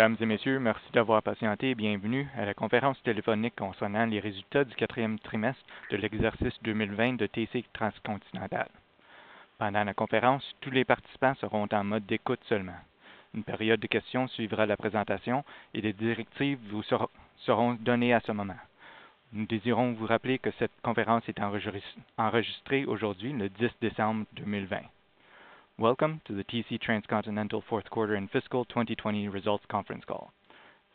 Mesdames et messieurs, merci d'avoir patienté et bienvenue à la conférence téléphonique concernant les résultats du quatrième trimestre de l'exercice 2020 de TC Transcontinental. Pendant la conférence, tous les participants seront en mode d'écoute seulement. Une période de questions suivra la présentation et des directives vous seront données à ce moment. Nous désirons vous rappeler que cette conférence est enregistrée aujourd'hui, le 10 décembre 2020. Welcome to the TC Transcontinental fourth quarter and fiscal 2020 results conference call.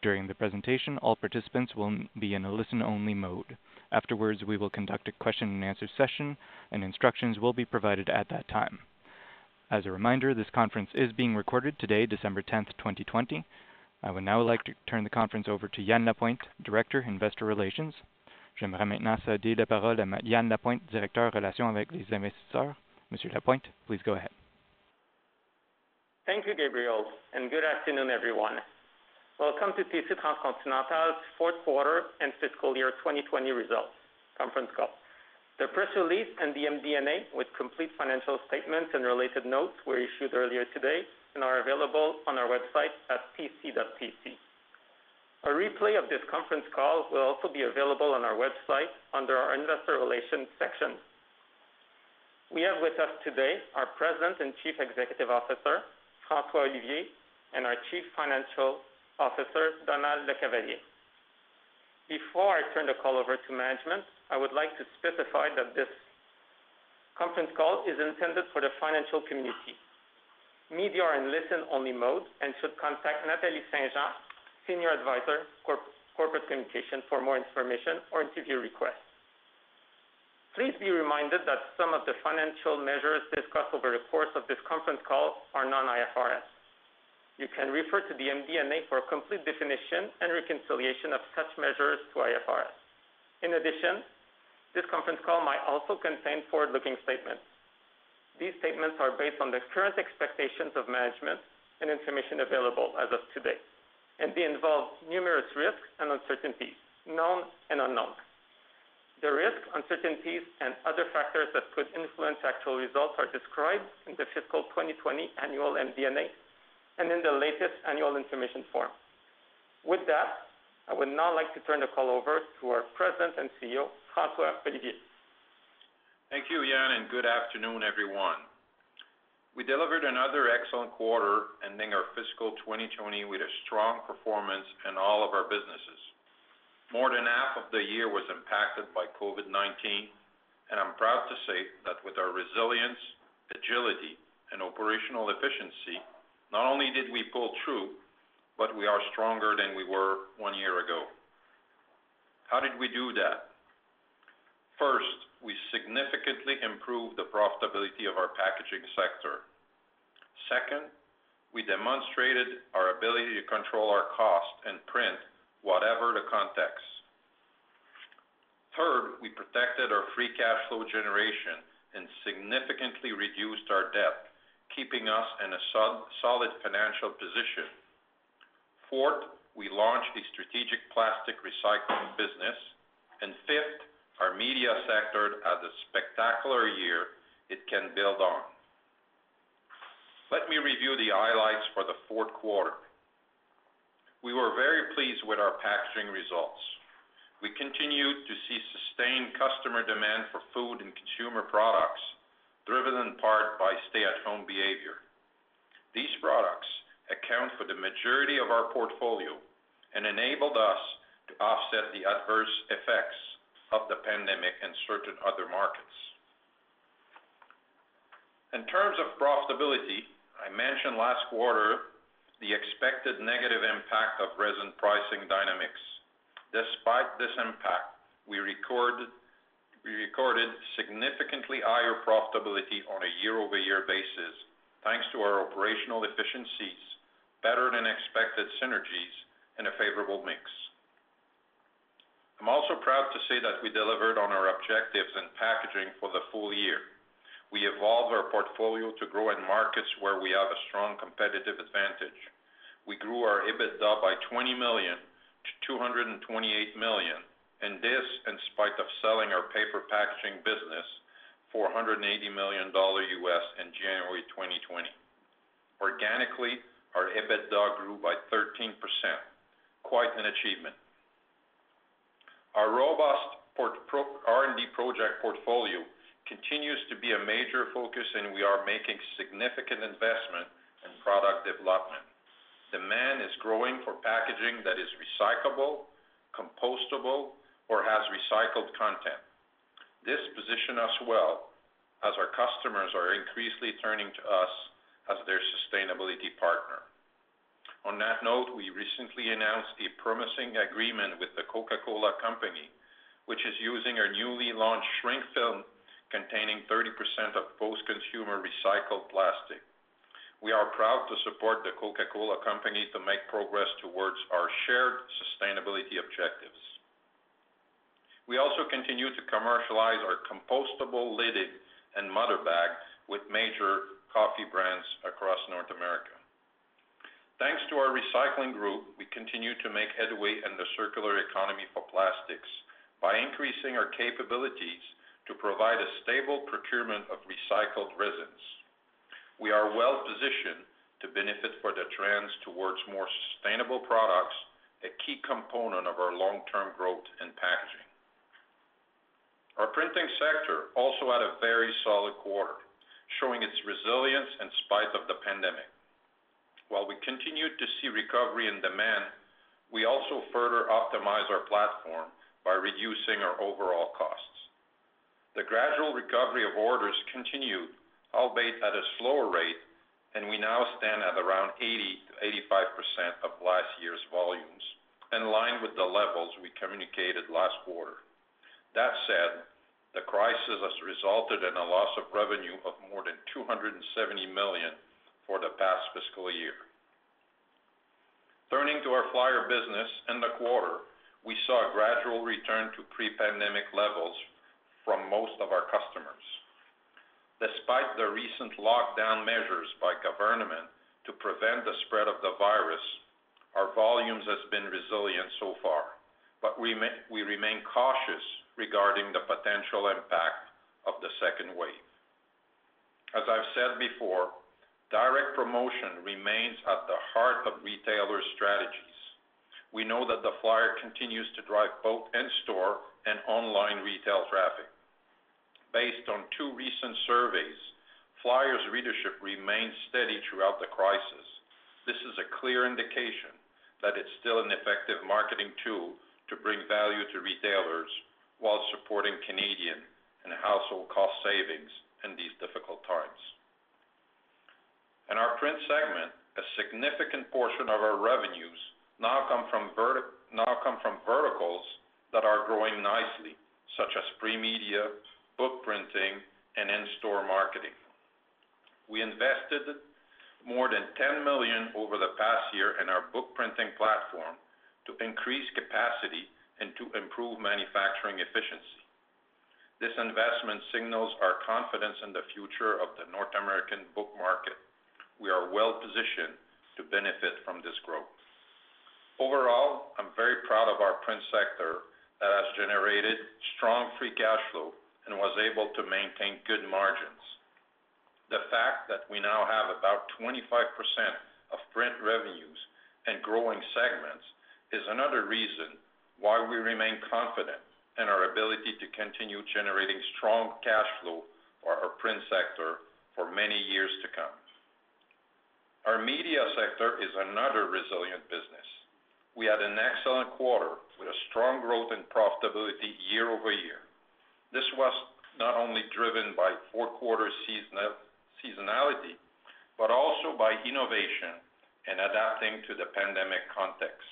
During the presentation, all participants will be in a listen-only mode. Afterwards, we will conduct a question and answer session, and instructions will be provided at that time. As a reminder, this conference is being recorded today, December 10th, 2020. I would now like to turn the conference over to Yan Lapointe, Director, Investor Relations. J'aimerais maintenant céder la parole à Yan Lapointe, Directeur, Relations avec les investisseurs. Monsieur Lapointe, please go ahead. Thank you, Gabriel, and good afternoon, everyone. Welcome to TC Transcontinental's fourth quarter and fiscal year 2020 results conference call. The press release and the MD&A with complete financial statements and related notes were issued earlier today and are available on our website at tc.tc. A replay of this conference call will also be available on our website under our investor relations section. We have with us today our President and Chief Executive Officer, François Olivier, and our Chief Financial Officer, Donald LeCavalier. Before I turn the call over to management, I would like to specify that this conference call is intended for the financial community. Media are in listen-only mode and should contact Nathalie St-Jean, Senior Advisor, Corporate Communication, for more information or interview requests. Please be reminded that some of the financial measures discussed over the course of this conference call are non-IFRS. You can refer to the MD&A for a complete definition and reconciliation of such measures to IFRS. In addition, this conference call might also contain forward-looking statements. These statements are based on the current expectations of management and information available as of today, and they involve numerous risks and uncertainties, known and unknown. The risks, uncertainties, and other factors that could influence actual results are described in the fiscal 2020 annual MD&A and in the latest annual information form. With that, I would now like to turn the call over to our President and CEO, François Olivier. Thank you, Yan, and good afternoon, everyone. We delivered another excellent quarter, ending our fiscal 2020 with a strong performance in all of our businesses. More than half of the year was impacted by COVID-19, and I'm proud to say that with our resilience, agility, and operational efficiency, not only did we pull through, but we are stronger than we were one year ago. How did we do that? First, we significantly improved the profitability of our packaging sector. Second, we demonstrated our ability to control our cost and print whatever the context. Third, we protected our free cash flow generation and significantly reduced our debt, keeping us in a solid financial position. Fourth, we launched a strategic plastic recycling business. Fifth, our media sector had a spectacular year it can build on. Let me review the highlights for the fourth quarter. We were very pleased with our packaging results. We continued to see sustained customer demand for food and consumer products, driven in part by stay-at-home behavior. These products account for the majority of our portfolio and enabled us to offset the adverse effects of the pandemic in certain other markets. In terms of profitability, I mentioned last quarter the expected negative impact of resin pricing dynamics. Despite this impact, we recorded significantly higher profitability on a year-over-year basis, thanks to our operational efficiencies, better than expected synergies, and a favorable mix. I'm also proud to say that we delivered on our objectives in packaging for the full year. We evolved our portfolio to grow in markets where we have a strong competitive advantage. We grew our EBITDA by 20 million to 228 million, and this in spite of selling our paper packaging business for $180 million US in January 2020. Organically, our EBITDA grew by 13%. Quite an achievement. Our robust R&D project portfolio continues to be a major focus, and we are making significant investment in product development. Demand is growing for packaging that is recyclable, compostable, or has recycled content. This position us well as our customers are increasingly turning to us as their sustainability partner. On that note, we recently announced a promising agreement with The Coca-Cola Company, which is using our newly launched shrink film containing 30% of post-consumer recycled plastic. We are proud to support The Coca-Cola Company to make progress towards our shared sustainability objectives. We also continue to commercialize our compostable lidded and mother bag with major coffee brands across North America. Thanks to our recycling group, we continue to make headway in the circular economy for plastics by increasing our capabilities to provide a stable procurement of recycled resins. We are well-positioned to benefit for the trends towards more sustainable products, a key component of our long-term growth in packaging. Our printing sector also had a very solid quarter, showing its resilience in spite of the pandemic. While we continued to see recovery in demand, we also further optimized our platform by reducing our overall costs. The gradual recovery of orders continued, albeit at a slower rate, and we now stand at around 80%-85% of last year's volumes, in line with the levels we communicated last quarter. That said, the crisis has resulted in a loss of revenue of more than 270 million for the past fiscal year. Turning to our flyer business, in the quarter, we saw a gradual return to pre-pandemic levels from most of our customers. Despite the recent lockdown measures by government to prevent the spread of the virus, our volumes has been resilient so far, but we remain cautious regarding the potential impact of the second wave. As I've said before, direct promotion remains at the heart of retailers' strategies. We know that the flyer continues to drive both in-store and online retail traffic. Based on two recent surveys, flyers readership remains steady throughout the crisis. This is a clear indication that it's still an effective marketing tool to bring value to retailers while supporting Canadian and household cost savings in these difficult times. In our print segment, a significant portion of our revenues now come from verticals that are growing nicely, such as pre-media, book printing, and in-store marketing. We invested more than 10 million over the past year in our book printing platform to increase capacity and to improve manufacturing efficiency. This investment signals our confidence in the future of the North American book market. We are well-positioned to benefit from this growth. Overall, I'm very proud of our print sector that has generated strong free cash flow and was able to maintain good margins. The fact that we now have about 25% of print revenues and growing segments is another reason why we remain confident in our ability to continue generating strong cash flow for our print sector for many years to come. Our media sector is another resilient business. We had an excellent quarter with a strong growth in profitability year-over-year. This was not only driven by four-quarter seasonality, but also by innovation and adapting to the pandemic context.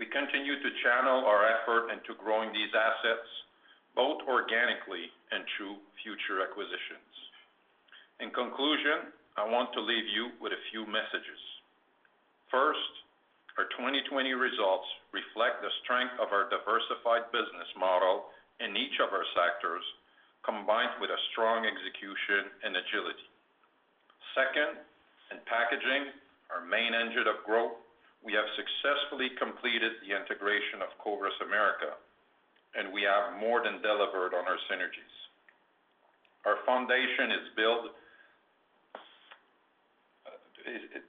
We continue to channel our effort into growing these assets, both organically and through future acquisitions. In conclusion, I want to leave you with a few messages. First, Our 2020 results reflect the strength of our diversified business model in each of our sectors, combined with a strong execution and agility. Second, in packaging, our main engine of growth, we have successfully completed the integration of Coveris America, and we have more than delivered on our synergies. Our foundation is built.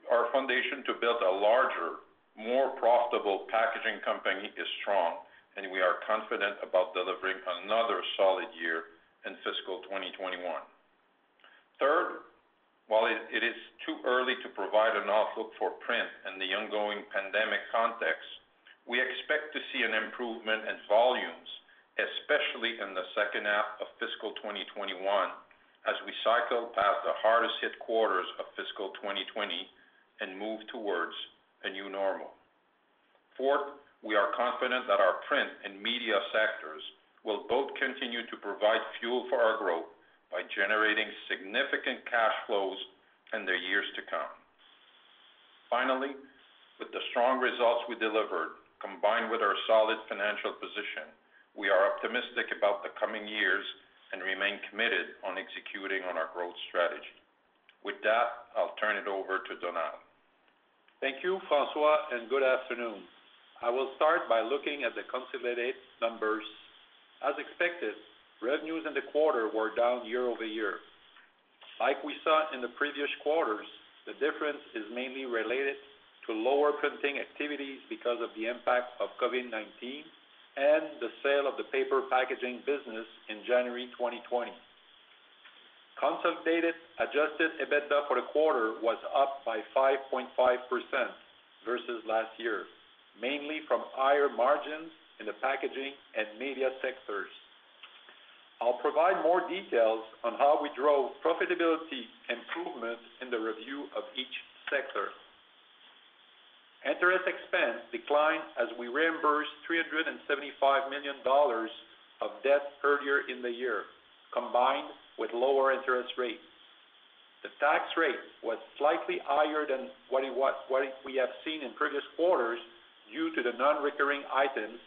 Our foundation to build a larger, more profitable packaging company is strong, and we are confident about delivering another solid year in fiscal 2021. Third, while it is too early to provide an outlook for print in the ongoing pandemic context, we expect to see an improvement in volumes, especially in the second half of fiscal 2021, as we cycle past the hardest hit quarters of fiscal 2020 and move towards a new normal. Fourth, we are confident that our print and media sectors will both continue to provide fuel for our growth by generating significant cash flows in the years to come. Finally, with the strong results we delivered, combined with our solid financial position, we are optimistic about the coming years and remain committed on executing on our growth strategy. With that, I'll turn it over to Donald. Thank you, François, and good afternoon. I will start by looking at the consolidated numbers. As expected, revenues in the quarter were down year-over-year. Like we saw in the previous quarters, the difference is mainly related to lower printing activities because of the impact of COVID-19 and the sale of the paper packaging business in January 2020. Consolidated adjusted EBITDA for the quarter was up by 5.5% versus last year, mainly from higher margins in the packaging and media sectors. I'll provide more details on how we drove profitability improvement in the review of each sector. Interest expense declined as we reimbursed 375 million dollars of debt earlier in the year, combined with lower interest rates. The tax rate was slightly higher than what we have seen in previous quarters due to the non-recurring items.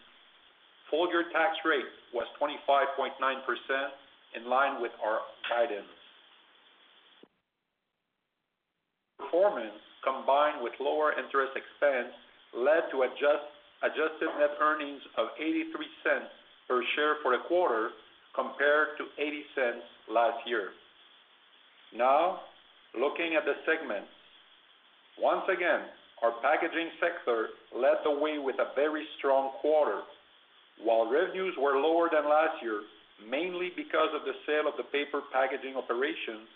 Full-year tax rate was 25.9%, in line with our guidance. Performance, combined with lower interest expense, led to adjusted net earnings of 0.83 per share for the quarter, compared to 0.80 last year. Now, looking at the segments. Once again, our packaging sector led the way with a very strong quarter. While revenues were lower than last year, mainly because of the sale of the paper packaging operations,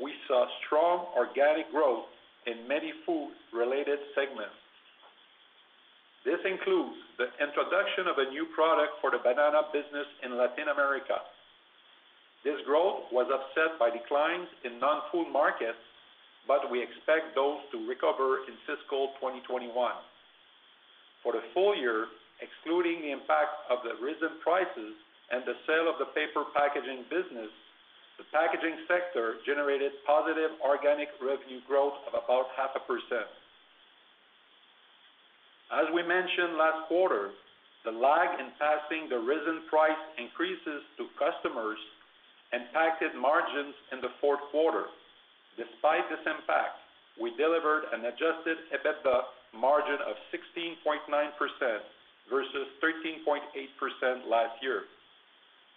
we saw strong organic growth in many food-related segments. This includes the introduction of a new product for the banana business in Latin America. This growth was offset by declines in non-food markets, but we expect those to recover in fiscal 2021. For the full year, excluding the impact of the resin prices and the sale of the paper packaging business, the packaging sector generated positive organic revenue growth of about half a percent. As we mentioned last quarter, the lag in passing the resin price increases to customers impacted margins in the fourth quarter. Despite this impact, we delivered an adjusted EBITDA margin of 16.9% versus 13.8% last year.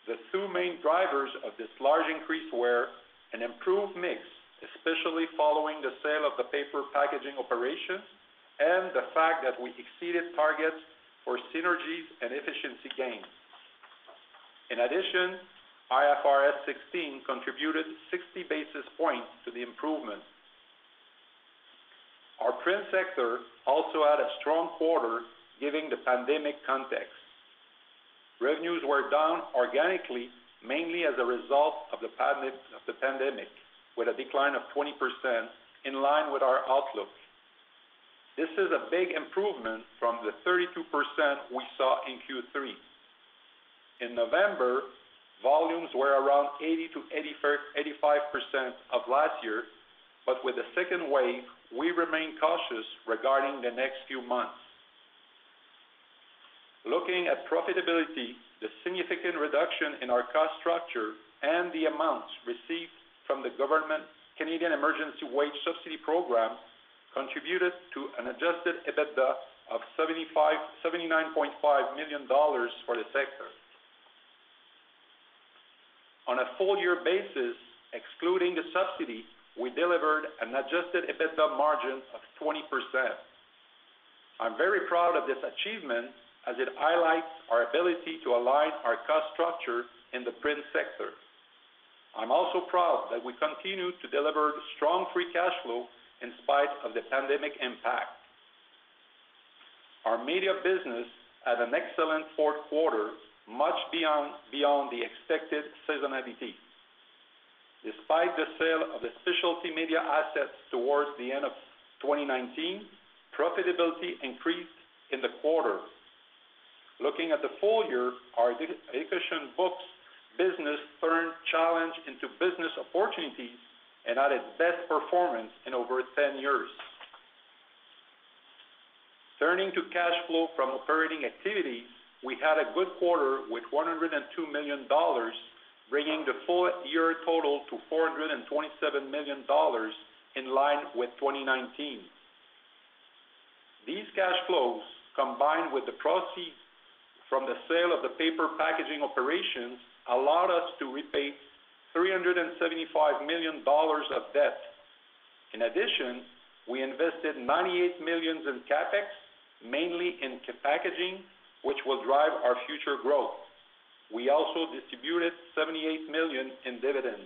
The two main drivers of this large increase were an improved mix, especially following the sale of the paper packaging operation, and the fact that we exceeded targets for synergies and efficiency gains. In addition, IFRS 16 contributed 60 basis points to the improvement. Our print sector also had a strong quarter given the pandemic context. Revenues were down organically, mainly as a result of the pandemic, with a decline of 20%, in line with our outlook. This is a big improvement from the 32% we saw in Q3. In November, volumes were around 80%-85% of last year, but with the second wave, we remain cautious regarding the next few months. Looking at profitability, the significant reduction in our cost structure and the amounts received from the government Canada Emergency Wage Subsidy Program contributed to an adjusted EBITDA of 79.5 million dollars for the sector. On a full year basis, excluding the subsidy, we delivered an adjusted EBITDA margin of 20%. I'm very proud of this achievement as it highlights our ability to align our cost structure in the print sector. I'm also proud that we continue to deliver strong free cash flow in spite of the pandemic impact. Our media business had an excellent fourth quarter, much beyond beyond the expected seasonality. Despite the sale of the specialty media assets towards the end of 2019, profitability increased in the quarter. Looking at the full year, our education books business turned challenge into business opportunities and had its best performance in over 10 years. Turning to cash flow from operating activities, we had a good quarter with 102 million dollars, bringing the full year total to 427 million dollars in line with 2019. These cash flows, combined with the proceeds from the sale of the paper packaging operations, allowed us to repay 375 million dollars of debt. In addition, we invested 98 million in CapEx, mainly in packaging, which will drive our future growth. We also distributed 78 million in dividends.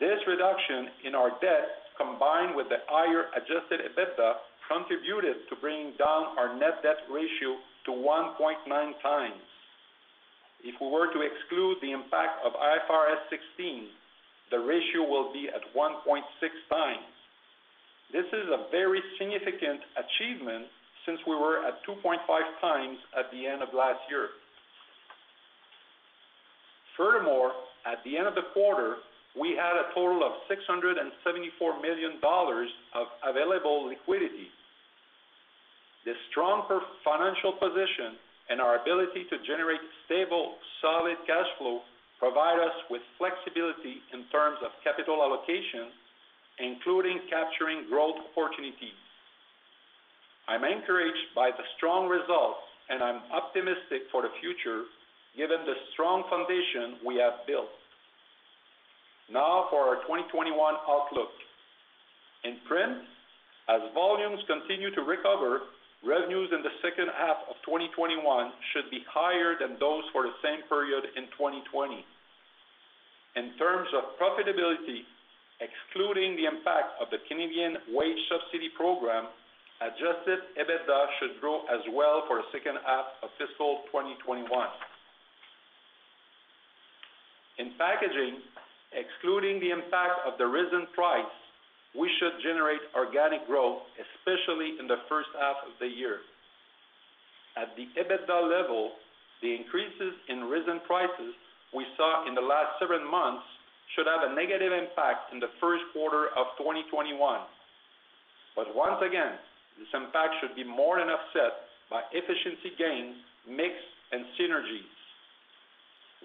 This reduction in our debt, combined with the higher adjusted EBITDA, contributed to bringing down our net debt ratio to 1.9x. If we were to exclude the impact of IFRS 16, the ratio will be at 1.6x. This is a very significant achievement since we were at 2.5x at the end of last year. Furthermore, at the end of the quarter, we had a total of 674 million dollars of available liquidity. This strong financial position and our ability to generate stable, solid cash flow provide us with flexibility in terms of capital allocation, including capturing growth opportunities. I'm encouraged by the strong results, and I'm optimistic for the future given the strong foundation we have built. Now for our 2021 outlook. In print, as volumes continue to recover, revenues in the second half of 2021 should be higher than those for the same period in 2020. In terms of profitability, excluding the impact of the Emergency Wage Subsidy Program, adjusted EBITDA should grow as well for the second half of fiscal 2021. In packaging, excluding the impact of the resin price, we should generate organic growth, especially in the first half of the year. At the EBITDA level, the increases in resin prices we saw in the last seven months should have a negative impact in the first quarter of 2021. Once again, this impact should be more than offset by efficiency gains, mix, and synergies.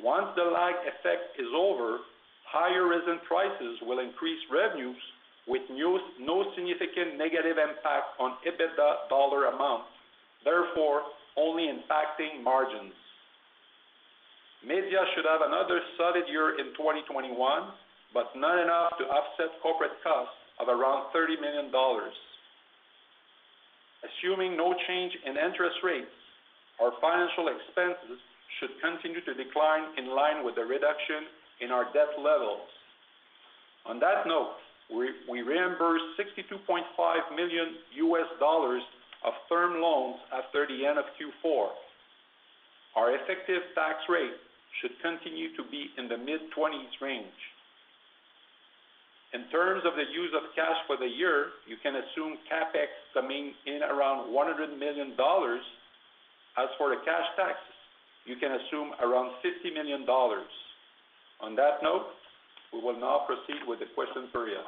Once the lag effect is over, higher resin prices will increase revenues with no significant negative impact on EBITDA dollar amount, therefore only impacting margins. Media should have another solid year in 2021, but not enough to offset corporate costs of around 30 million dollars. Assuming no change in interest rates, our financial expenses should continue to decline in line with the reduction in our debt levels. On that note, we reimbursed 62.5 million U.S. dollars of term loans after the end of Q4. Our effective tax rate should continue to be in the mid-20s range. In terms of the use of cash for the year, you can assume CapEx coming in around 100 million dollars. As for the cash taxes, you can assume around 50 million dollars. On that note, we will now proceed with the question period.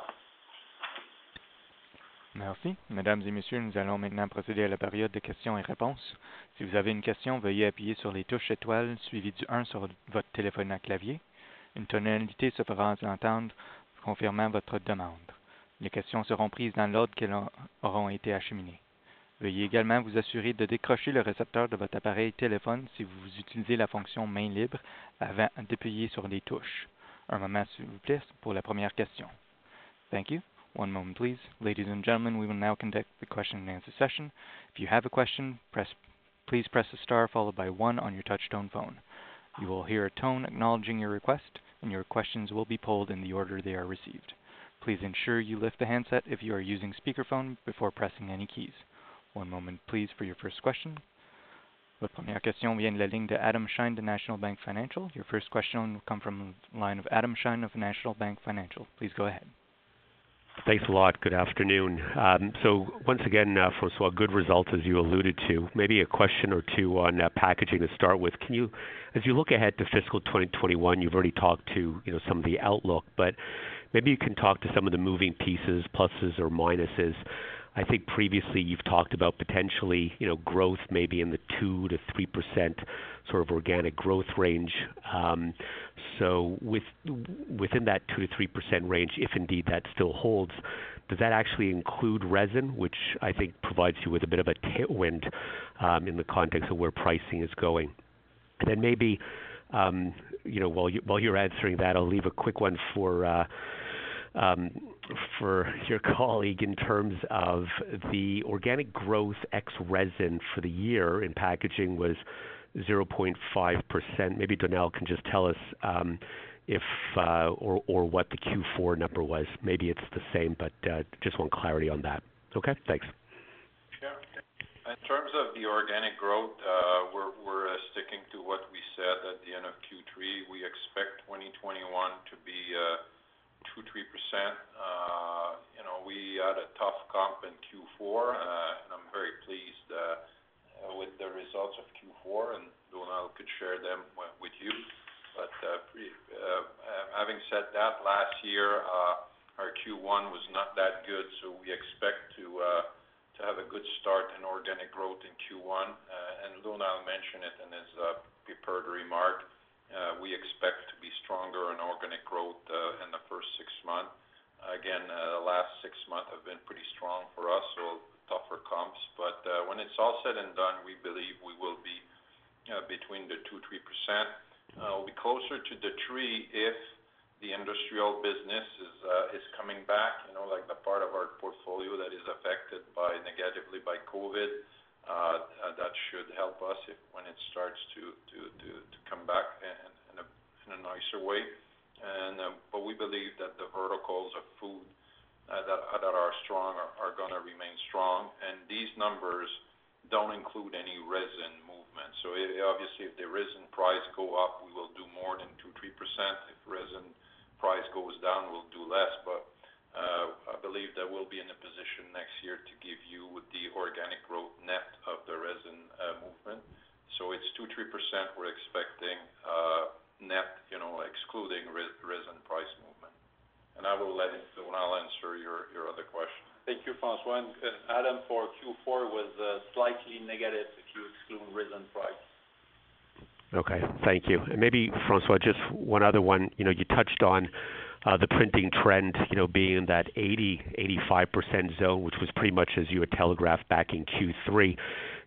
Merci. Mesdames et messieurs, nous allons maintenant procéder à la période de questions et réponses. Si vous avez une question, veuillez appuyer sur les touches étoiles suivies du 1 sur votre téléphone à clavier. Une tonalité se fera entendre confirmant votre demande. Les questions seront prises dans l'ordre qu'elles auront été acheminées. Veuillez également vous assurer de décrocher le récepteur de votre appareil téléphone si vous utilisez la fonction main libre avant d'appuyer sur les touches. Un moment, s'il vous plaît, pour la première question. Thank you. One moment, please. Ladies and gentlemen, we will now conduct the question and answer session. If you have a question, press, please press the star followed by one on your touchtone phone. You will hear a tone acknowledging your request, and your questions will be polled in the order they are received. Please ensure you lift the handset if you are using speakerphone before pressing any keys. One moment, please, for your first question. Votre première question vient de la ligne de Adam Shine de National Bank Financial. Your first question will come from the line of Adam Shine of National Bank Financial. Please go ahead. Thanks a lot. Good afternoon. Um, so once again, uh, François, good results as you alluded to. Maybe a question or two on uh, packaging to start with. Can you, as you look ahead to fiscal 2021, you've already talked to, you know, some of the outlook, but maybe you can talk to some of the moving pieces, pluses or minuses. I think previously you've talked about potentially, you know, growth maybe in the 2%-3% sort of organic growth range. Um, so within that 2%-3% range, if indeed that still holds, does that actually include resin, which I think provides you with a bit of a tailwind, um, in the context of where pricing is going? And then maybe, um, you know, while you're answering that, I'll leave a quick one for uh, your colleague in terms of the organic growth ex resin for the year in packaging was 0.5%. Maybe Donald can just tell us um, if uh, or what the Q4 number was. Maybe it's the same, but uh, just want clarity on that. Okay, thanks. Yeah. In terms of the organic growth, uh, we're sticking to what we said at the end of Q3. We expect 2021 to be 2%-3%. Uh, you know, we had a tough comp in Q4, uh, and I'm very pleased uh, with the results of Q4, and Donald could share them with you. But having said that, last year our Q1 was not that good, so we expect to uh to have a good start in organic growth in Q1. And Donald mentioned it in his prepared remark. We expect to be stronger in organic growth uh, in the first six months. Again, uh, the last six months have been pretty strong for us, so tougher comps. But uh, when it's all said and done, we believe we will be between the 2%-3%. We'll be closer to the 3 if the industrial business is coming back, you know, like the part of our portfolio that is affected by negatively by COVID. Uh, that should help us if when it starts to come back in a nicer way. Uh, but we believe that the verticals of food uh, that are strong are gonna remain strong. And these numbers don't include any resin movement. So obviously, if the resin price go up, we will do more than 2%-3%. If resin price goes down, we'll do less. But I believe that we'll be in a position next year to give you the organic growth net of the resin uh, movement. So it's 2%-3% we're expecting, uh, net, you know, excluding resin price movement. And I will let Donald answer your other question. Thank you, François. Adam, for Q4 was slightly negative if you exclude resin price. Okay, thank you. And maybe, François, just one other one. You know, you touched on Uh, the printing trend, you know, being in that 80%-85% zone, which was pretty much as you had telegraphed back in Q3.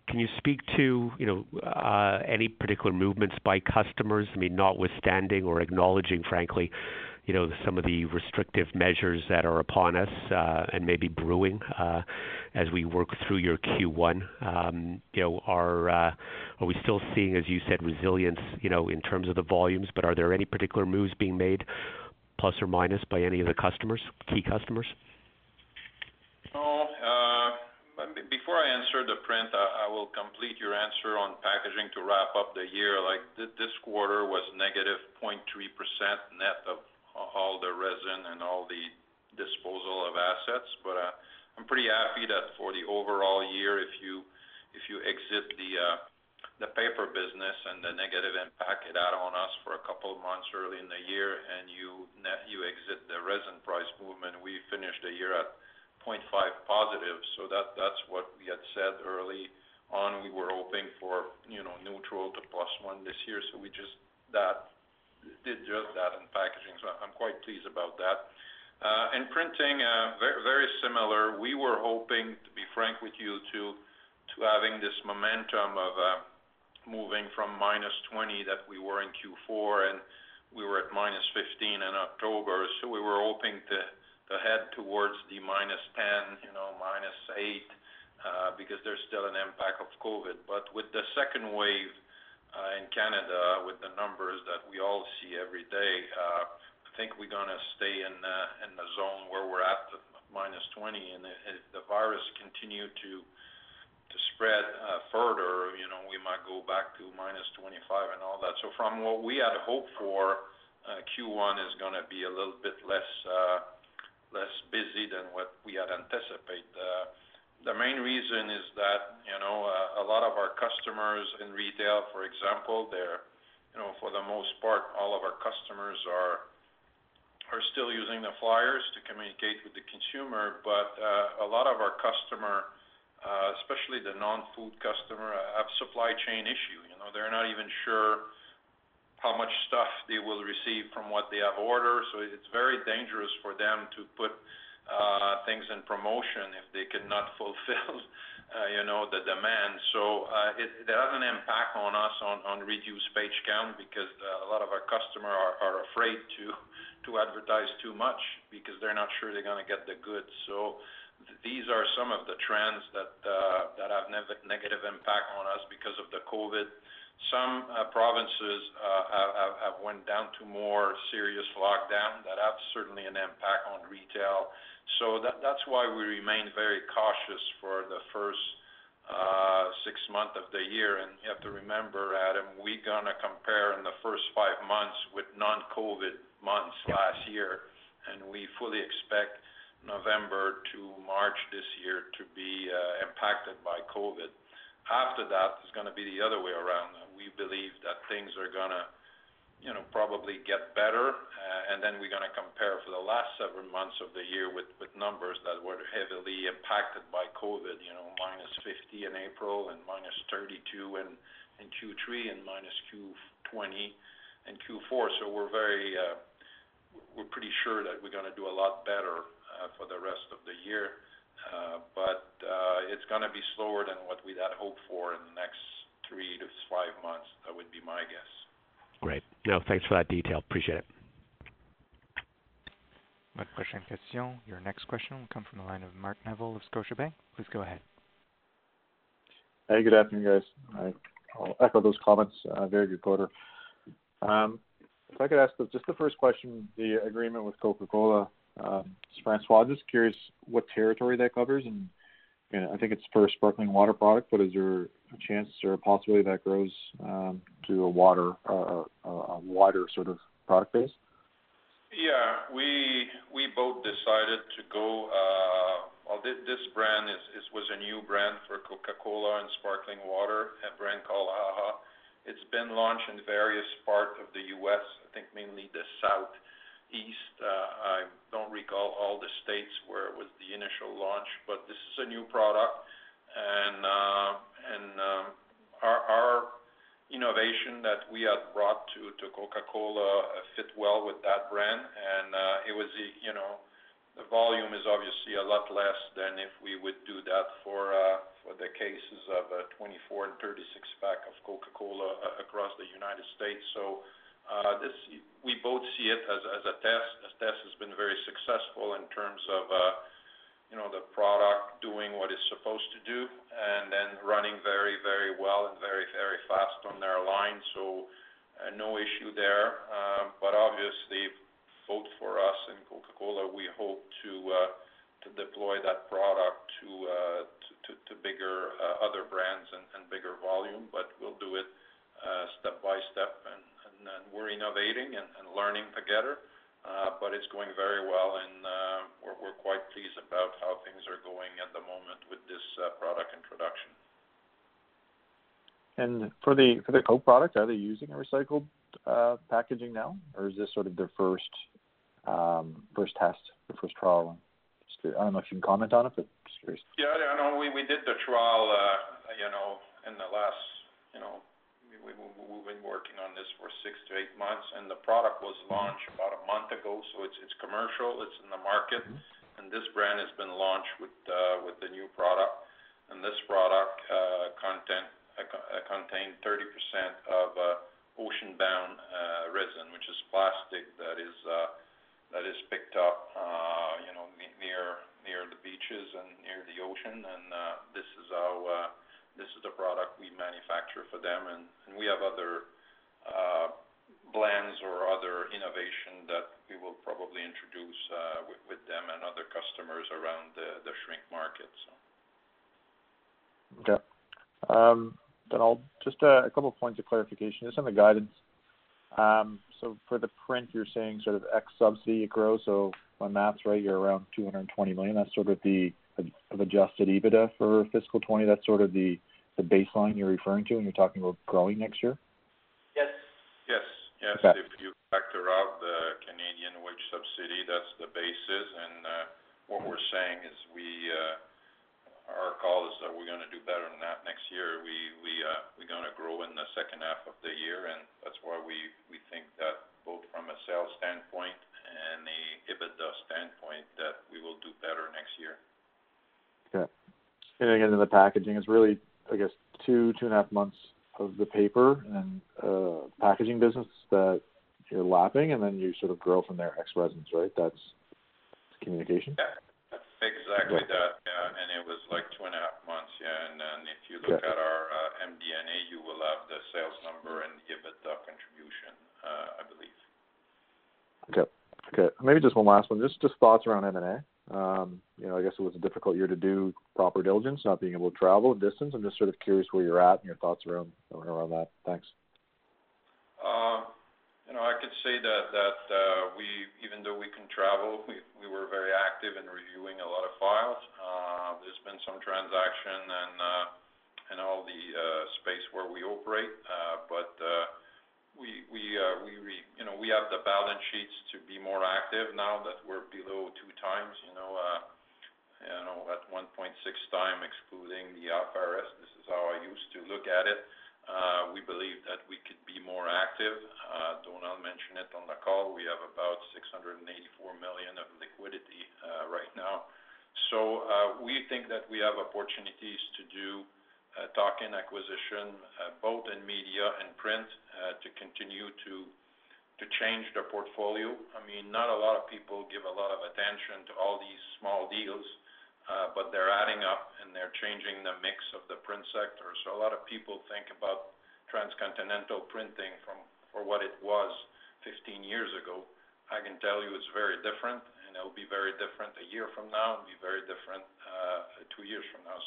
Can you speak to, you know, uh, any particular movements by customers? I mean, notwithstanding or acknowledging, frankly, you know, some of the restrictive measures that are upon us, uh, and maybe brewing, as we work through your Q1. Um, you know, are we still seeing, as you said, resilience, you know, in terms of the volumes, but are there any particular moves being made, plus or minus, by any of the customers, key customers? No, uh, before I answer the print, I will complete your answer on packaging to wrap up the year. Like, this quarter was -0.3% net of all the resin and all the disposal of assets. But, uh, I'm pretty happy that for the overall year, if you if you exit the uh, paper business and the negative impact it had on us for a couple of months early in the year, and you exit the resin price movement, we finished the year at 0.5 positive. So that's what we had said early on. We were hoping for, you know, neutral to +1 this year, so we just did just that in packaging. So I'm quite pleased about that. Uh, in printing, uh, very similar. We were hoping, to be frank with you, to having this momentum of uh, moving from -20 that we were in Q4, and we were at -15 in October. So we were hoping to head towards the -10, you know, -8, uh, because there's still an impact of COVID. But with the second wave uh, in Canada, with the numbers that we all see every day, uh, I think we're gonna stay in the zone where we're at, -20. And if the virus continue to spread uh, further, you know, we might go back to -25 and all that. So from what we had hoped for, uh, Q1 is gonna be a little bit less uh, busy than what we had anticipated. The main reason is that, you know, a lot of our customers in retail, for example, they're, you know, for the most part, all of our customers are still using the flyers to communicate with the consumer. But a lot of our customer, Uh, especially the non-food customer, uh, have supply chain issue. You know, they're not even sure how much stuff they will receive from what they have ordered, so it's very dangerous for them to put uh, things in promotion if they cannot fulfill, you know, the demand. So, it has an impact on us on reduced page count because a lot of our customer are afraid to to advertise too much because they're not sure they're gonna get the goods. These are some of the trends that uh, have negative impact on us because of the COVID. Some uh, provinces uh, have went down to more serious lockdown. That have certainly an impact on retail. So that's why we remain very cautious for the first six months of the year. And you have to remember, Adam, we're gonna compare in the first five months with non-COVID months last year, and we fully expect November to March this year to be uh, impacted by COVID. After that, it's gonna be the other way around. We believe that things are gonna, you know, probably get better, uh, and then we're gonna compare for the last several months of the year with numbers that were heavily impacted by COVID, you know, -50 in April and -32 in Q3 and -20 in Q4. So we're very, uh, we're pretty sure that we're gonna do a lot better Uh, for the rest of the year. Uh, but uh, it's gonna be slower than what we'd had hoped for in the next three to five months. That would be my guess. Great. No, thanks for that detail. Appreciate it. Your next question will come from the line of Mark Neville of Scotiabank. Please go ahead. Hey, good afternoon, guys. I'll echo those comments. Very good quarter. Um, if I could ask just the first question, the agreement with Coca-Cola, Um, François, I'm just curious what territory that covers, and I think it's for a sparkling water product, but is there a chance or a possibility that grows um, to a water, a wider sort of product base? Yeah, we we both decided to go. Uh, well, this brand is was a new brand for Coca-Cola and sparkling water, a brand called AHA. It's been launched in various parts of the U.S., I think mainly the Southeast. Uh, I don't recall all the states where it was the initial launch, but this is a new product. And uh, um, our innovation that we had brought to Coca-Cola uh, fit well with that brand. And it was, you know, the volume is obviously a lot less than if we would do that for the cases of a 24 and 36 pack of Coca-Cola across the United States. So, Uh, we both see it as a test. This test has been very successful in terms of, uh, know, the product doing what it's supposed to do, and then running very, very well and very, very fast on their line. So, uh, no issue there. Um, but obviously, both for us and Coca-Cola, we hope to deploy that product to bigger other brands and bigger volume. But we'll do it step by step, and we're innovating and learning together. Uh, but it's going very well, and uh, we're quite pleased about how things are going at the moment with this uh, product introduction. And for the Coke product, are they using a recycled packaging now, or is this sort of their first um, test, the first trial? I don't know if you can comment on it, but just curious. Yeah, I know we did the trial, you know, in the last, you know, we've been working on this for six to eight months, and the product was launched about a month ago, so it's it's commercial, it's in the market. Mm-hmm. This brand has been launched with uh, with the new product. And this product uh, uh, contains 30% of ocean-bound resin, which is plastic that is picked up, you know, near near the beaches and near the ocean. And uh this is the product we manufacture for them. And we have other uh, blends or other innovation that we will probably introduce uh, with them and other customers around the shrink market, so. Okay. Um, I'll just a couple points of clarification. Just on the guidance. Um so for the print, you're saying sort of ex subsidy growth. If my math's right, you're around 220 million. That's sort of the adjusted EBITDA for fiscal 20? That's sort of the the baseline you're referring to when you're talking about growing next year? Yes. Yes. Yes. Okay. If you factor out the Canadian wage subsidy, that's the basis. And uh, what we're saying is we our call is that we're gonna do better than that next year. We we we're gonna grow in the second half of the year, and that's why we think that both from a sales standpoint and a EBITDA standpoint, that we will do better next year. Okay. And again, in the packaging, it's really, I guess, two, two and a half months of the paper and uh, packaging business that you're lapping, and then you sort of grow from there, ex resins, right? That's communication? Yeah. Exactly that. Yeah. And it was like two and a half months. Yeah. And then if you look at our uh, MD&A, you will have the sales number and the EBITDA contribution, uh, I believe. Okay. Okay. Maybe just one last one. Just Just thoughts around M&A. Um, you know, I guess it was a difficult year to do proper diligence, not being able to travel a distance. I'm just sort of curious where you're at and your thoughts around around that. Thanks. Uh, you know, I could say that that uh, we, even though we can travel, we we were very active in reviewing a lot of files. Uh, there's been some transaction and uh, in all the space where we operate. You know, we we uh we you know we have the balance sheets to be more active now that we're below 2x, you know, uh you know, at 1.6x excluding the IFRS. This is how I used to look at it. We believe that we could be more active. Uh Donald mentioned it on the call. We have about 684 million of liquidity right now. So uh we think that we have opportunities to do Uh, tuck-in acquisition uh, both in media and print uh, to continue to change the portfolio. I mean, not a lot of people give a lot of attention to all these small deals, but they're adding up, and they're changing the mix of the print sector. So a lot of people think about transcontinental printing from for what it was 15 years ago. I can tell you it's very different, and it'll be very different a year from now, it'll be very different two years from now.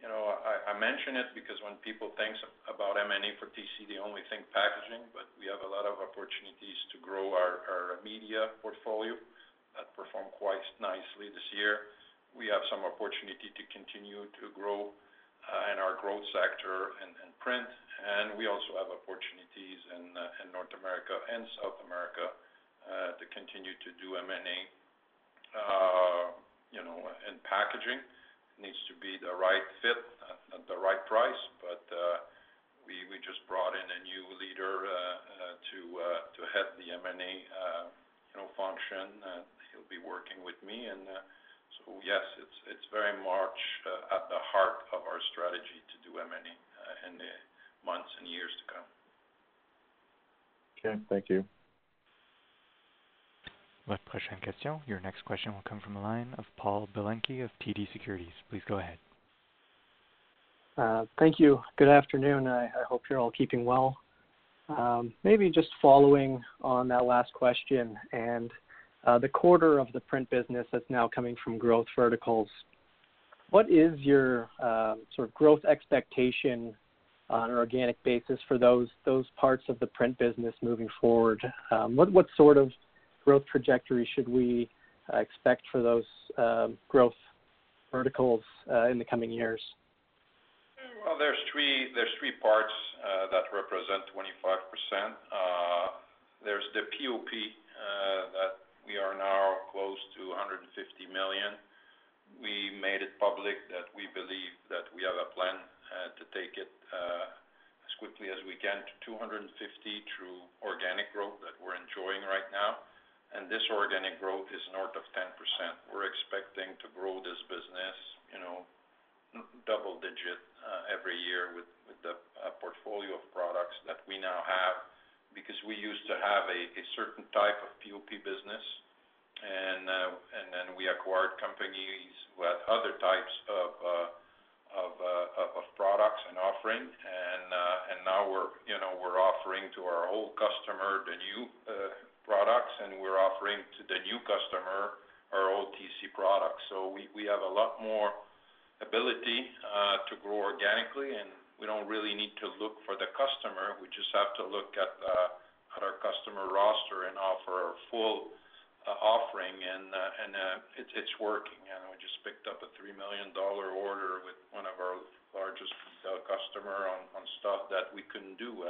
You know, I mention it because when people think about M&A for TC, they only think packaging, but we have a lot of opportunities to grow our media portfolio that performed quite nicely this year. We have some opportunity to continue to grow uh, in our growth sector in print. And we also have opportunities in uh, North America and South America uh, to continue to do M&A, you know, in packaging. Needs to be the right fit at the right price. But uh we just brought in a new leader uh, uh, uh, to head the M&A, you know, function. He'll be working with me. And uh so yes, it's very much at the heart of our strategy to do M&A in the months and years to come. Okay. Thank you. Your next question will come from the line of Paul Bilenki of TD Securities. Please go ahead. Uh, thank you. Good afternoon. I hope you're all keeping well. Um, maybe just following on that last question and uh, the quarter of the print business that's now coming from growth verticals, what is your um, sort of growth expectation on an organic basis for those parts of the print business moving forward? Um, what sort of growth trajectory should we uh, expect for those um, growth verticals uh, in the coming years? Well, there's three there's three parts uh, that represent 25%. There's the POP that We are now close to 150 million. We made it public that we believe that we have a plan to take it as quickly as we can to 250 through organic growth that we're enjoying right now. And this organic growth is north of 10%. We're expecting to grow this business, you know, double digit uh, every year with the portfolio of products that we now have, because we used to have a certain type of POP business, and uh, and then we acquired companies who had other types of uh, of products and offering. Uh now we're, you know, we're offering to our old customer the new products, and we're offering to the new customer our old TC products. So we have a lot more ability uh, to grow organically, and we don't really need to look for the customer. We just have to look at uh, at our customer roster and offer a full uh, offering. And and it it's working. We just picked up a 3 million dollar order with one of our largest customer on stuff that we couldn't do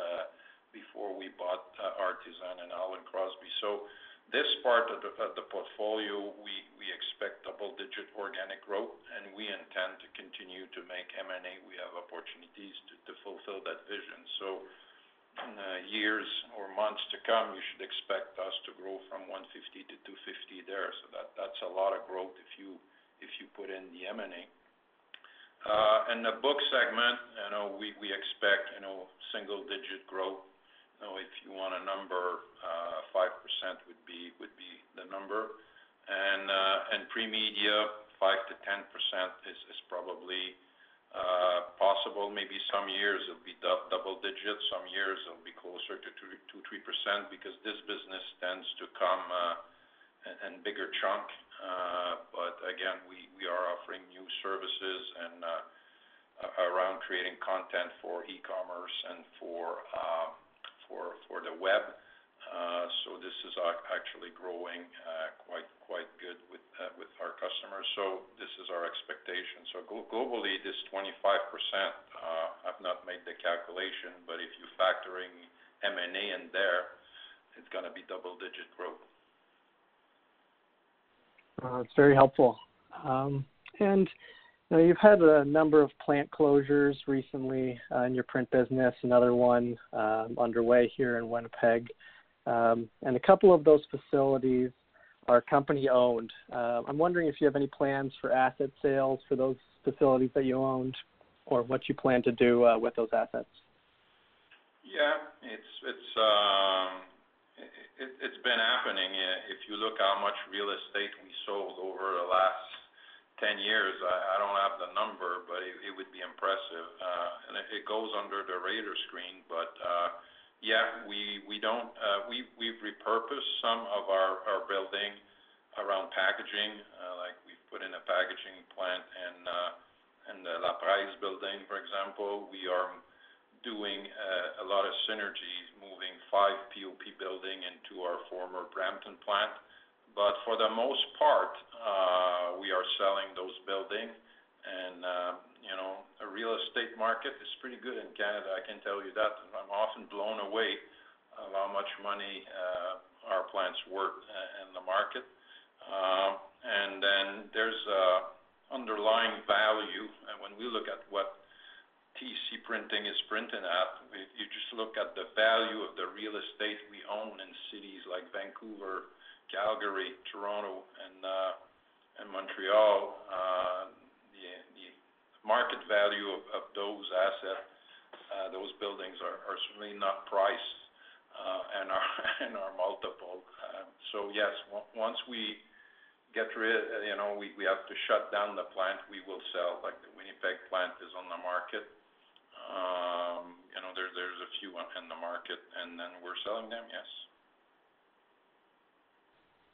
before we bought uh, Artisan and Holland Crosby. So this part of the portfolio, we expect double-digit organic growth, and we intend to continue to make M&A. We have opportunities to fulfill that vision. So in the years or months to come, you should expect us to grow from 150 to 250 there. So that that's a lot of growth if you put in the M&A. Uh, in the book segment, we expect, single-digit growth. Know, if you want a number, uh, 5% would be the number. And uh, Pre-media, 5%-10% is probably uh, possible. Maybe some years it'll be double digits, some years it'll be closer to 2%-3% because this business tends to come in bigger chunk. Uh but again, we are offering new services and around creating content for e-commerce and for um, the web. Uh so this is actually growing uh, quite good uh, with our customers. So this is our expectation. So, globally, this 25%, uh, I've not made the calculation, but if you're factoring M&A in there, it's gonna be double-digit growth. It's very helpful. Um, Know, you've had a number of plant closures recently uh, in your print business, another one um, underway here in Winnipeg. Um, and a couple of those facilities are company-owned. Uh, I'm wondering if you have any plans for asset sales for those facilities that you owned or what you plan to do uh, with those assets. Yeah. It's it's um, It's been happening. If you look how much real estate we sold over the last 10 years, I don't have the number, but it would be impressive. Uh and it goes under the radar screen. But uh yeah, we've repurposed some of our building around packaging. Like we've put in a packaging plant in the La Laprise building, for example. We are doing a lot of synergies, moving five POP building into our former Brampton plant. But for the most part, uh, we are selling those building. Um, you know, the real estate market is pretty good in Canada, I can tell you that. I'm often blown away of how much money uh, our plants worth uh, in the market. Um, and then there's underlying value. And when we look at what TC Printing is printing at, if you just look at the value of the real estate we own in cities like Vancouver, Calgary, Toronto, and uh, and Montreal. Uh, the market value of those assets, uh, those buildings are certainly not priced in our and our multiple. Um so yes, once we get rid, you know, we have to shut down the plant, we will sell. Like the Winnipeg plant is on the market. Um, you know, there's a few in the market, and then we're selling them, yes.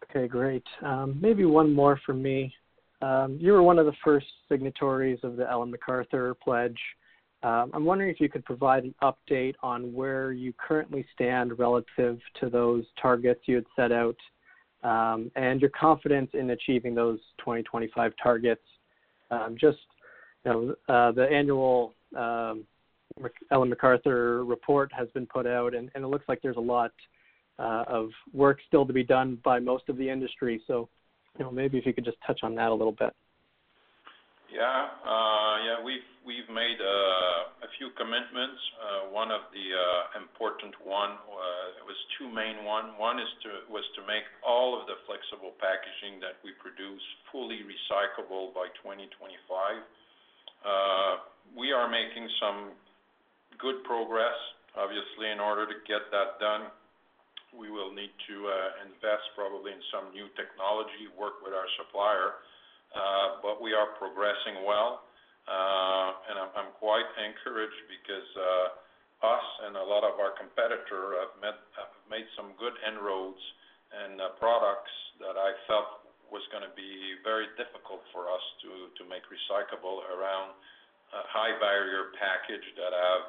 Okay, great. Um, maybe one more from me. Um, you were one of the first signatories of the Ellen MacArthur Pledge. Um, I'm wondering if you could provide an update on where you currently stand relative to those targets you had set out, and your confidence in achieving those 2025 targets. Just, you know, uh, the annual Ellen MacArthur report has been put out, and it looks like there's a lot uh, of work still to be done by most of the industry. So, you know, maybe if you could just touch on that a little bit. Yeah. Uh, yeah, we've we've made uh, a few commitments. Uh, one of the uh, important one uh, was two main one. One is to was to make all of the flexible packaging that we produce fully recyclable by 2025. Uh, we are making some good progress. Obviously, in order to get that done, we will need to uh, invest probably in some new technology, work with our supplier, uh, but we are progressing well. Uh, and I'm quite encouraged because us and a lot of our competitor have made some good inroads and products that I felt was gonna be very difficult for us to make recyclable around high barrier package that have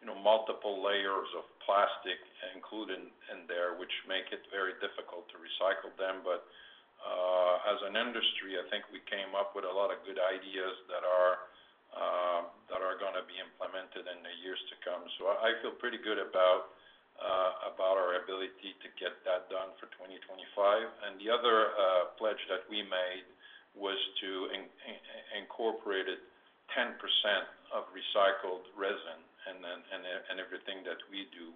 you know, multiple layers of plastic included in there, which make it very difficult to recycle them. But uh, As an industry, I think we came up with a lot of good ideas that are uh, that are gonna be implemented in the years to come. So I feel pretty good about uh, about our ability to get that done for 2025. And The other pledge that we made was to incorporate 10% of recycled resin and everything that we do,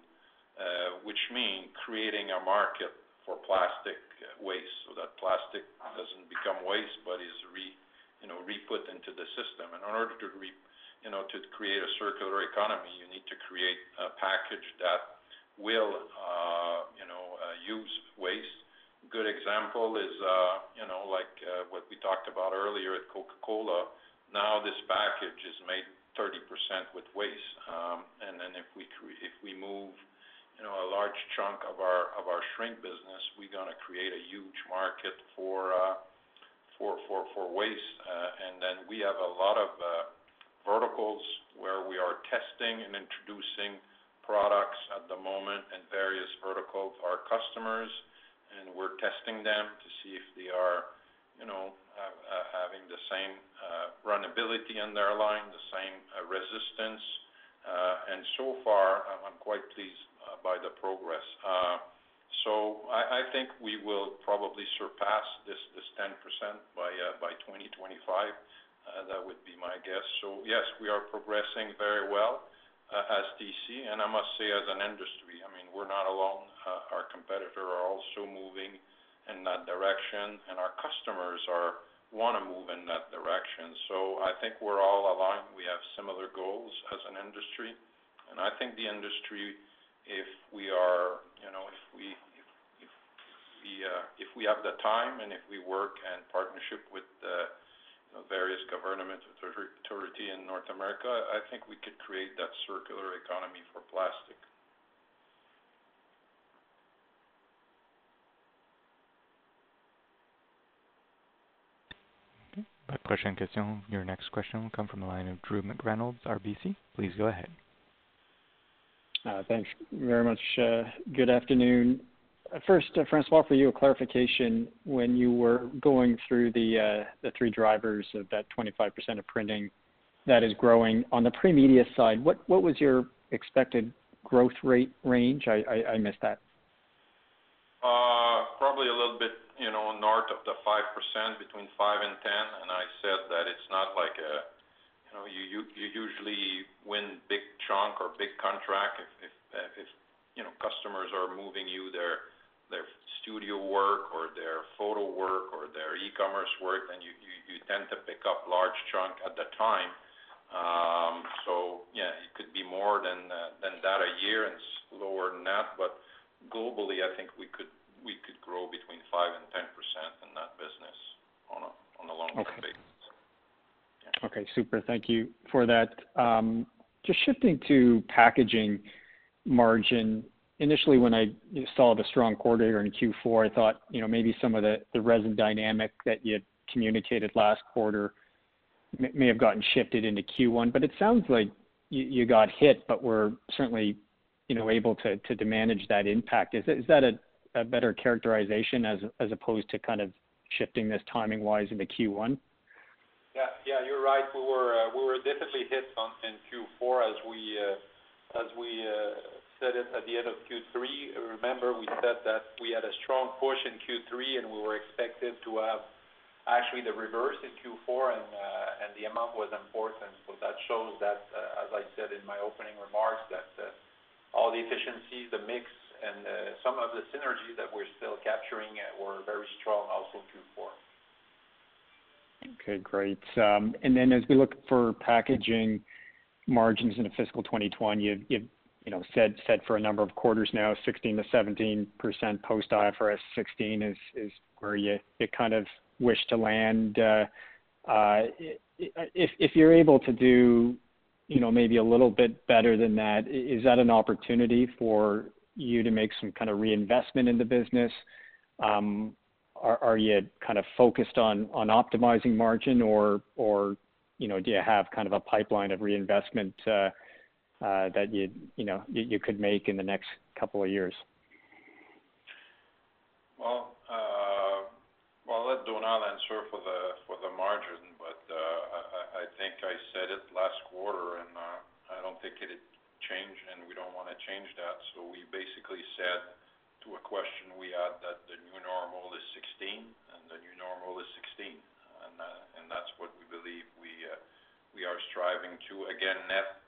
uh, which mean creating a market for plastic waste so that plastic doesn't become waste, but is re, you know, re-put into the system. And in order to re, you know, to create a circular economy, you need to create a package that will, uh, you know, uh, use waste. Good example is, you know, like, what we talked about earlier at Coca-Cola. Now this package is made 30% with waste. Um, and then if we if we move, you know, a large chunk of our of our shrink business, we're gonna create a huge market for uh, waste. Uh, and then we have a lot of uh, verticals where we are testing and introducing products at the moment in various verticals our customers, and we're testing them to see if they are, you know, uh, having the same uh, runnability in their line, the same uh, resistance. Uh, and So far, I'm quite pleased uh, by the progress. Uh, so I think we will probably surpass this 10% by 2025. That would be my guess. So Yes, we are progressing very well as TC, and I must say, as an industry, I mean, we're not alone. Our competitor are also moving in that direction, and our customers want to move in that direction. So I think we're all aligned. We have similar goals as an industry. And I think the industry, if we are, you know, if we if, if we uh, if we have the time and if we work in partnership with the various government authority in North America, I think we could create that circular economy for plastic. Question question. Your next question will come from the line of Drew McReynolds, RBC. Please go ahead. Uh, thanks very much. Uh, good afternoon. Uh, first, François, for you, a clarification. When you were going through the three drivers of that 25% of printing that is growing, on the pre-media side, what was your expected growth rate range? I missed that. Probably a little bit you know, north of the 5%, between 5 and 10. And I said that it's not like a, you know, you usually win big chunk or big contract if if if you know customers are moving you their their studio work or their photo work or their e-commerce work, then you tend to pick up large chunk at the time. Um, so yeah, it could be more than uh, than that a year and lower than that. But globally, I think we could grow between 5 and 10% in that business on a on a long-term okay. basis. Yeah. Okay, super. Thank you for that. Um, just shifting to packaging margin. Initially, when I saw the strong quarter here in Q4, I thought, you know, maybe some of the resin dynamic that you had communicated last quarter may have gotten shifted into Q1. But it sounds like you got hit, but were certainly, you know, able to to manage that impact. Is that a a better characterization as as opposed to kind of shifting this timing-wise into Q1? Yeah. You're right. We were uh, definitely hit in Q4 as we uh, uh, said it at the end of Q3. Remember, we said that we had a strong push in Q3, and we were expected to have actually the reverse in Q4, and the amount was important. So that shows that, as I said in my opening remarks, that all the efficiencies, the mix, and some of the synergies that we're still capturing were very strong also Q4. Okay, great. Um and then as we look for packaging margins into fiscal 2020, you've you know said for a number of quarters now, 16%-17% post IFRS 16 is where you kind of wish to land. Uh, uh, if if you're able to do you know, maybe a little bit better than that, is that an opportunity for you to make some kind of reinvestment in the business? Um, Are you kind of focused on optimizing margin, or or you know, do you have kind of a pipeline of reinvestment uh, uh, that you you know you could make in the next couple of years? Well, uh, I'll let Donald answer for the margin, but I think I said it last quarter, and I don't think it had changed, and we don't want to change that. So we basically said to a question we had that the new normal is 16, and the new normal is 16. Uh, that's what we believe uh, we are striving to, again, net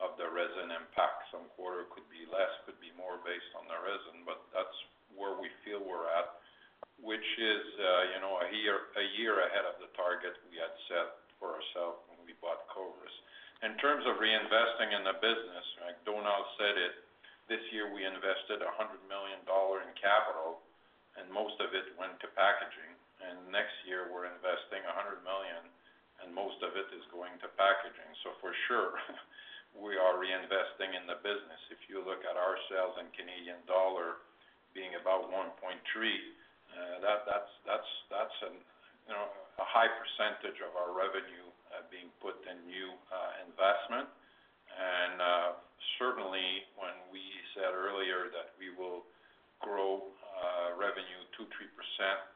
of the resin impact. Some quarter could be less, could be more based on the resin, but that's where we feel we're at, which is uh, you know, a year ahead of the target we had set for ourselves when we bought Coveris. In terms of reinvesting in the business, like Donald said it, this year we invested 100 million dollar in capital, and most of it went to packaging. And next year we're investing 100 million, and most of it is going to packaging. So for sure, we are reinvesting in the business. If you look at our sales in Canadian dollar being about 1.3, uh, that's a high percentage of our revenue uh, being put in new uh, investment. And certainly, when we said earlier that we will grow uh, revenue 2%-3%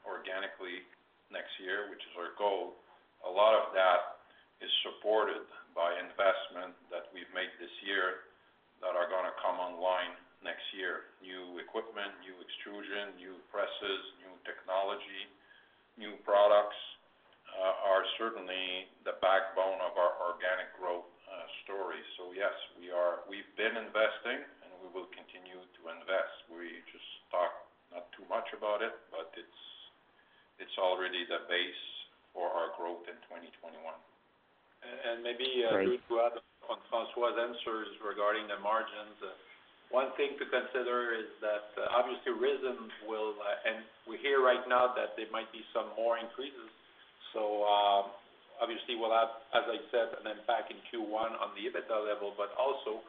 organically next year, which is our goal, a lot of that is supported by investment that we've made this year that are going to come online next year. New equipment, new extrusion, new presses, new technology, new products uh, are certainly the backbone of our organic growth uh, story. So yes, we are we've been investing, and we will continue to invest. We just talk not too much about it, but it's already the base for our growth in 2021. And Maybe- uh, Great To add on François' answers regarding the margins, uh, one thing to consider is that uh, obviously resin will, and we hear right now that there might be some more increases. So um obviously we'll have, as I said, an impact in Q1 on the EBITDA level, but also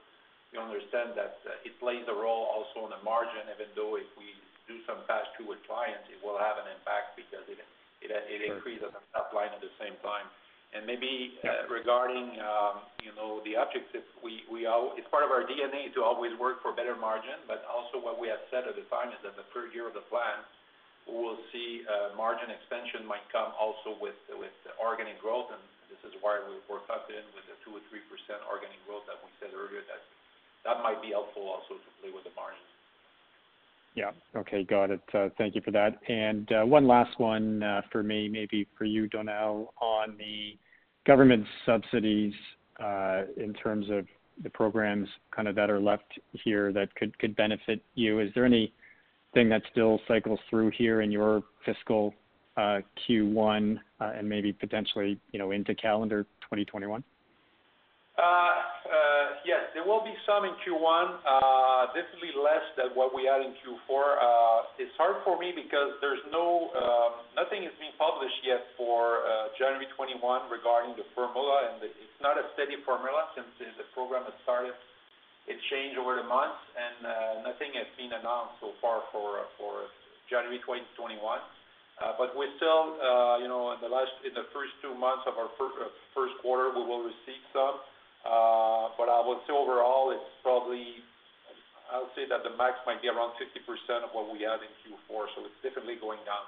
you understand that it plays a role also on the margin, even though if we do some pass-through with clients, it will have an impact because it it uh it increases the top line at the same time. And maybe regarding um, you know, the objective, it's part of our DNA to always work for better margin, but also what we have said at the time is that the third year of the plan, we will see margin expansion might come also with with organic growth, and this is why we're confident with the 2 or 3% organic growth that we said earlier, that that might be helpful also to play with the margins. Yeah. Okay. Got it. Uh, thank you for that. And uh, one last one uh, for me, maybe for you, Donald, on the government subsidies, in terms of the programs kind of that are left here that could benefit you. Is there anything that still cycles through here in your fiscal Q1, and maybe potentially into calendar 2021? Uh, uh, yes, there will be some in Q1. Uh, definitely less than what we had in Q4. It's hard for me because there's no nothing is being published yet for January 2021 regarding the formula, and it's not a steady formula since the program has started. It changed over the months, and nothing has been announced so far for January 2021. We're still you know, in the first two months of our first quarter, we will receive some. Uh, I would say overall, it's probably, I would say that the max might be around 50% of what we had in Q4, so it's definitely going down.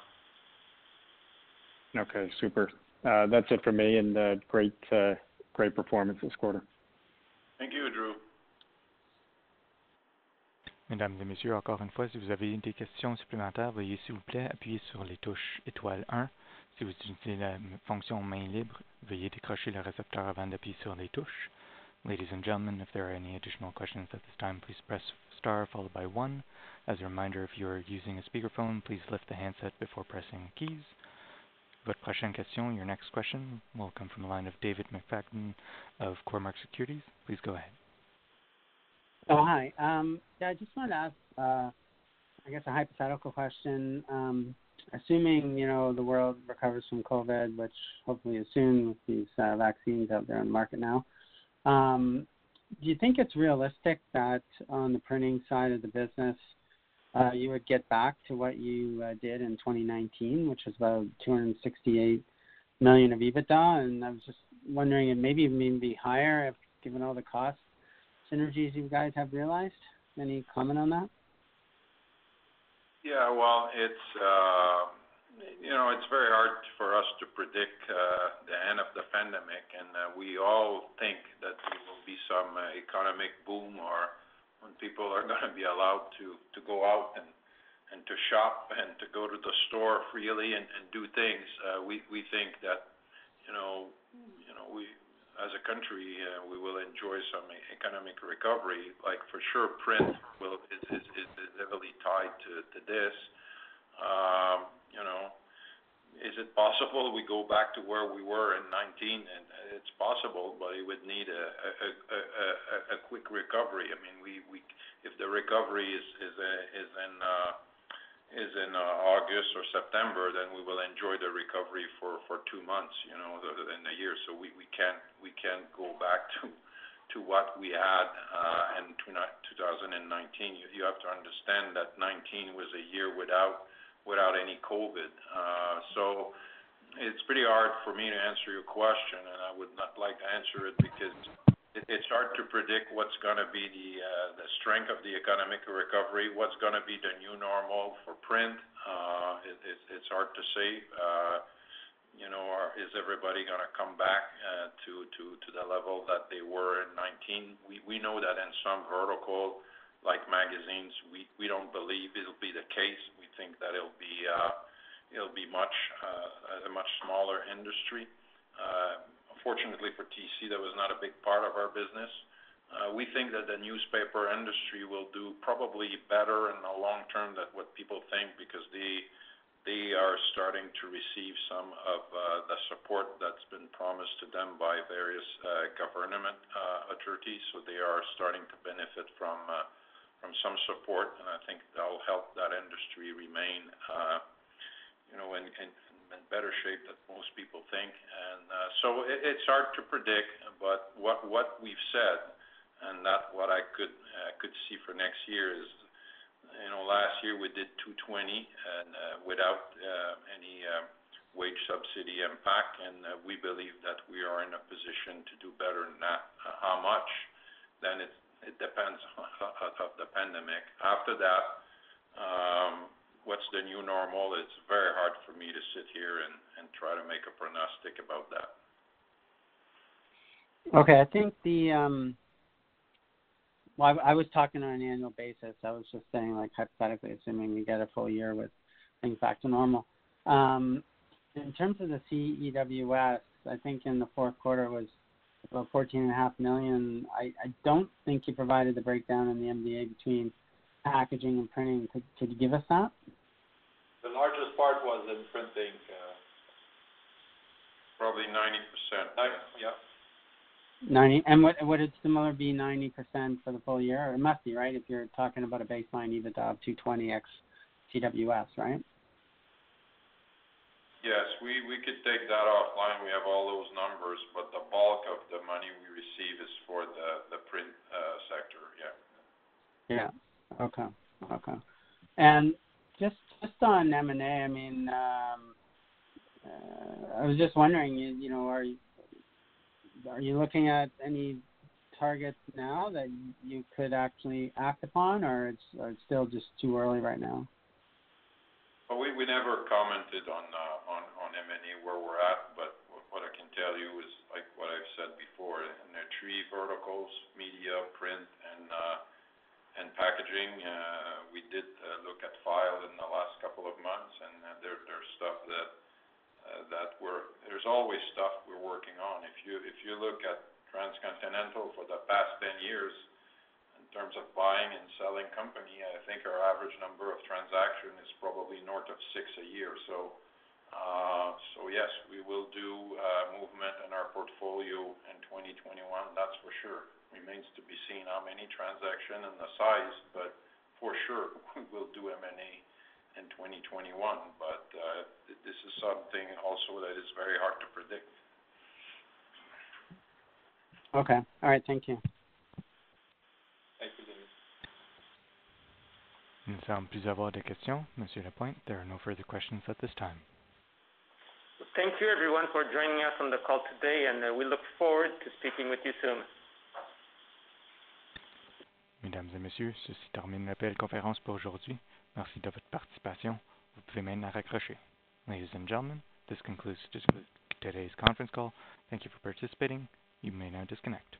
Okay, super. Uh, that's it for me, and uh, great great performance this quarter. Thank you, Drew. Mesdames et messieurs, encore une fois, si vous avez des questions supplémentaires, veuillez s'il vous plaît appuyer sur les touches étoile 1. Si vous utilisez la fonction main libre, veuillez décrocher le récepteur avant d'appuyer sur les touches. Ladies and gentlemen, if there are any additional questions at this time, please press star followed by 1. As a reminder, if you are using a speakerphone, please lift the handset before pressing keys. Question, your next question, will come from the line of David McFadden of Cormark Securities. Please go ahead. Oh, hi. Um, yeah, I just wanted to ask, uh, I guess, a hypothetical question. Um, assuming, you know, the world recovers from COVID, which hopefully is soon with these uh, vaccines out there on the market now, um, do you think it's realistic that on the printing side of the business, uh, you would get back to what you uh, did in 2019, which was about 268 million of EBITDA? And I was just wondering, and maybe even be higher if given all the cost synergies you guys have realized. Any comment on that? Yeah, well, it's uh, you know it's very hard for us to predict uh, the end of the pandemic, and uh, we all think that there will be some uh, economic boom or when people are going to be allowed to to go out and and to shop and to go to the store freely and, and do things. We we think that you know you know we as a country, we will enjoy some economic recovery. Like for sure, print will is is, is heavily tied to to this. Um, you know, is it possible we go back to where we were in 19? And it's possible, but it would need a a a a, a quick recovery. I mean, if the recovery is is in uh, uh, August or September, then we will enjoy the recovery for two months, you know, in the year. So we can't go back to what we had uh, in 2019. You, you have to understand that 19 was a year without without any COVID. Uh, so it's pretty hard for me to answer your question, and I would not like to answer it because it's hard to predict what's gonna be uh, the strength of the economic recovery, what's gonna be the new normal for print. Uh, it's hard to say. You know, is everybody gonna come back to the level that they were in 2019? We we know that in some vertical, like magazines, we don't believe it'll be the case. We think that it'll be much a much smaller industry. Fortunately for TC, that was not a big part of our business. Uh, we think that the newspaper industry will do probably better in the long term than what people think because they they are starting to receive some of uh, the support that's been promised to them by various uh, government uh, authorities. So they are starting to benefit from uh, from some support, and I think that'll help that industry remain, uh, you know, in, better shape than most people think. And uh, so it, it's hard to predict, but what what we've said, and that what I could uh, could see for next year is, you know, last year we did 220 and without any wage subsidy impact, and we believe that we are in a position to do better than that. How much? Then it depends of the pandemic. After that. Um, what's the new normal, it's very hard for me to sit here and, try to make a prognostic about that. Okay, I think the um, well, I, I was talking on an annual basis. I was just saying, like hypothetically, assuming we get a full year with things back to normal. Um, in terms of the CEWS, I think in the fourth quarter was about 14.5 million. I, I don't think you provided the breakdown in the MDA between packaging and printing. Could, could you give us that? The largest part was in printing. Uh, Probably 90%. Yeah. 90. And would would it similar be 90% for the full year? It must be, right, if you're talking about a baseline EBITDA of 220 x CEWS, right? Yes, we we could take that offline. We have all those numbers, but the bulk of the money we receive is for the the print uh, sector. Yeah. Yeah. Okay. Okay. And just just on M&A, I mean, um, uh, I was just wondering, you, you know, are you, are you looking at any targets now that you could actually act upon, or it's, or it's still just too early right now? We, never commented on uh, M&A where we're at, but what I can tell you is like what I've said before in the three verticals: media, print, and uh, packaging, we did look at file in the last couple of months, and there there's stuff that uh that we're there's always stuff we're working on. If you look at Transcontinental for the past 10 years, terms of buying and selling company, I think our average number of transaction is probably north of six a year. So, uh, yes, we will do uh, movement in our portfolio in 2021, that's for sure. Remains to be seen how many transaction and the size, but for sure, we will do M&A in 2021. But uh, This is something also that is very hard to predict. Okay. All right. Thank you. Thank you, Denis. Il ne semble plus avoir de questions. Monsieur Lapointe, there are no further questions at this time. Thank you everyone for joining us on the call today, and uh, we look forward to speaking with you soon. Mesdames et messieurs, ceci termine l'appel conférence pour aujourd'hui. Merci de votre participation. Vous pouvez maintenant raccrocher. Ladies and gentlemen, this concludes today's conference call. Thank you for participating. You may now disconnect.